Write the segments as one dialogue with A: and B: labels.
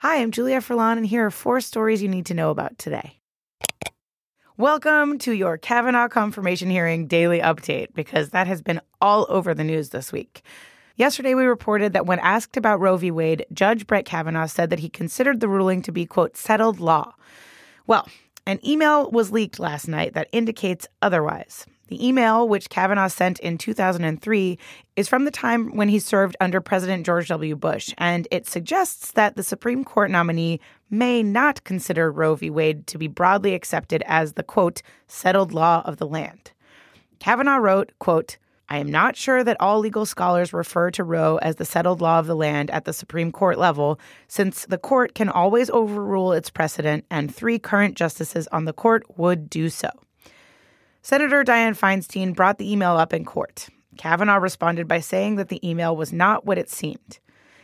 A: Hi, I'm Julia Furlan, and here are four stories you need to know about today. Welcome to your Kavanaugh confirmation hearing daily update, because that has been all over the news this week. Yesterday, we reported that when asked about Roe v. Wade, Judge Brett Kavanaugh said that he considered the ruling to be, quote, settled law. Well, an email was leaked last night that indicates otherwise. The email, which Kavanaugh sent in 2003, is from the time when he served under President George W. Bush, and it suggests that the Supreme Court nominee may not consider Roe v. Wade to be broadly accepted as the, quote, settled law of the land. Kavanaugh wrote, quote, I am not sure that all legal scholars refer to Roe as the settled law of the land at the Supreme Court level, since the court can always overrule its precedent, and three current justices on the court would do so. Senator Dianne Feinstein brought the email up in court. Kavanaugh responded by saying that the email was not what it seemed.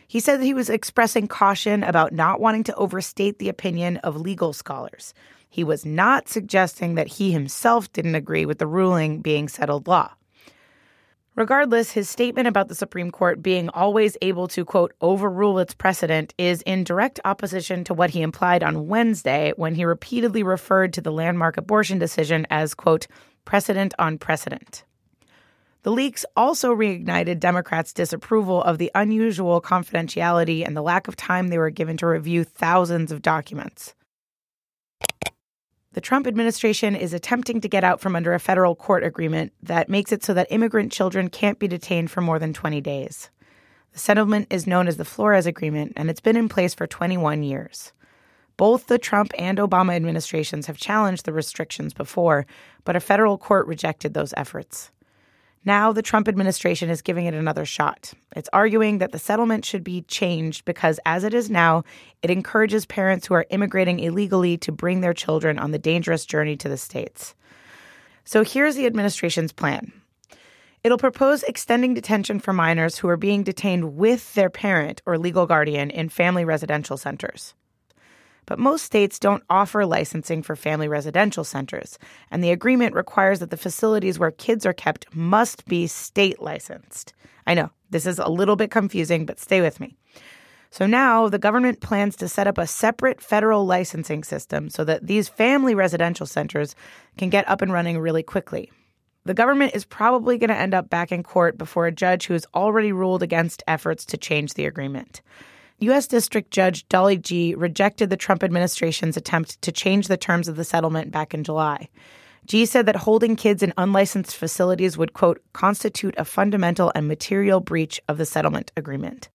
A: He said that he was expressing caution about not wanting to overstate the opinion of legal scholars. He was not suggesting that he himself didn't agree with the ruling being settled law. Regardless, his statement about the Supreme Court being always able to, quote, overrule its precedent is in direct opposition to what he implied on Wednesday when he repeatedly referred to the landmark abortion decision as, quote, precedent on precedent. The leaks also reignited Democrats' disapproval of the unusual confidentiality and the lack of time they were given to review thousands of documents. The Trump administration is attempting to get out from under a federal court agreement that makes it so that immigrant children can't be detained for more than 20 days. The settlement is known as the Flores Agreement, and it's been in place for 21 years. Both the Trump and Obama administrations have challenged the restrictions before, but a federal court rejected those efforts. Now, the Trump administration is giving it another shot. It's arguing that the settlement should be changed because, as it is now, it encourages parents who are immigrating illegally to bring their children on the dangerous journey to the States. So, here's the administration's plan it'll propose extending detention for minors who are being detained with their parent or legal guardian in family residential centers but most states don't offer licensing for family residential centers, and the agreement requires that the facilities where kids are kept must be state licensed. I know, this is a little bit confusing, but stay with me. So now the government plans to set up a separate federal licensing system so that these family residential centers can get up and running really quickly. The government is probably going to end up back in court before a judge who has already ruled against efforts to change the agreement. U.S. District Judge Dolly Gee rejected the Trump administration's attempt to change the terms of the settlement back in July. Gee said that holding kids in unlicensed facilities would, quote, constitute a fundamental and material breach of the settlement agreement.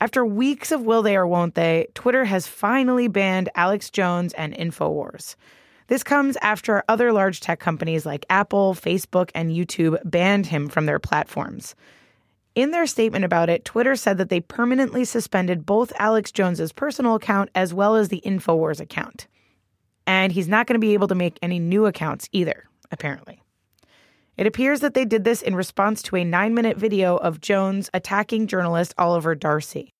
A: After weeks of will they or won't they, Twitter has finally banned Alex Jones and InfoWars. This comes after other large tech companies like Apple, Facebook, and YouTube banned him from their platforms. In their statement about it, Twitter said that they permanently suspended both Alex Jones's personal account as well as the InfoWars account. And he's not going to be able to make any new accounts either, apparently. It appears that they did this in response to a nine minute video of Jones attacking journalist Oliver Darcy.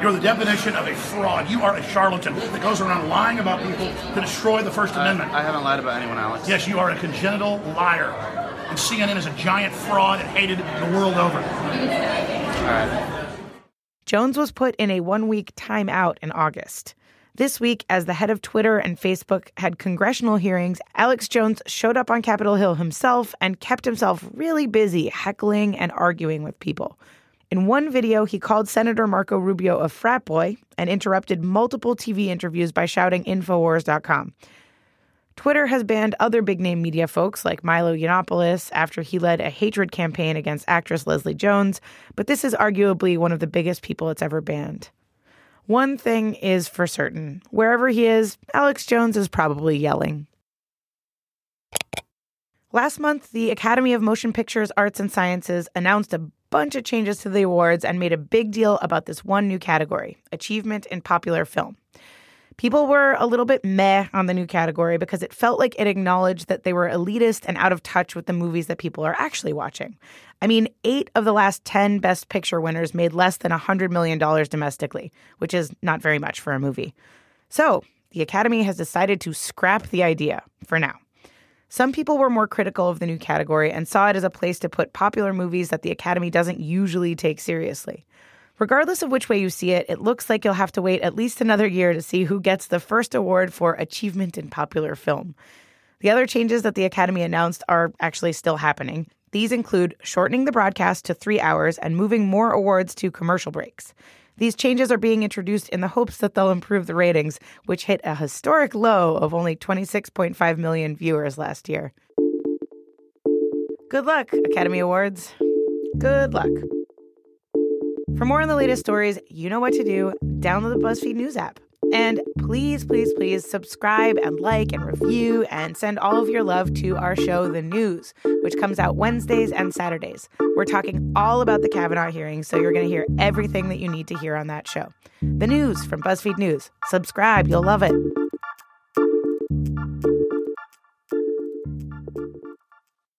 B: You're the definition of a fraud. You are a charlatan that goes around lying about people to destroy the First Amendment.
C: I haven't lied about anyone, Alex.
B: Yes, you are a congenital liar and CNN is a giant fraud and hated the world over.
A: Jones was put in a one week timeout in August. This week, as the head of Twitter and Facebook had congressional hearings, Alex Jones showed up on Capitol Hill himself and kept himself really busy heckling and arguing with people. In one video, he called Senator Marco Rubio a frat boy and interrupted multiple TV interviews by shouting Infowars.com. Twitter has banned other big name media folks like Milo Yiannopoulos after he led a hatred campaign against actress Leslie Jones, but this is arguably one of the biggest people it's ever banned. One thing is for certain wherever he is, Alex Jones is probably yelling. Last month, the Academy of Motion Pictures, Arts, and Sciences announced a bunch of changes to the awards and made a big deal about this one new category Achievement in Popular Film. People were a little bit meh on the new category because it felt like it acknowledged that they were elitist and out of touch with the movies that people are actually watching. I mean, eight of the last 10 Best Picture winners made less than $100 million domestically, which is not very much for a movie. So, the Academy has decided to scrap the idea for now. Some people were more critical of the new category and saw it as a place to put popular movies that the Academy doesn't usually take seriously. Regardless of which way you see it, it looks like you'll have to wait at least another year to see who gets the first award for Achievement in Popular Film. The other changes that the Academy announced are actually still happening. These include shortening the broadcast to three hours and moving more awards to commercial breaks. These changes are being introduced in the hopes that they'll improve the ratings, which hit a historic low of only 26.5 million viewers last year. Good luck, Academy Awards. Good luck. For more on the latest stories, you know what to do. Download the BuzzFeed News app. And please, please, please subscribe and like and review and send all of your love to our show, The News, which comes out Wednesdays and Saturdays. We're talking all about the Kavanaugh hearing, so you're going to hear everything that you need to hear on that show. The News from BuzzFeed News. Subscribe, you'll love it.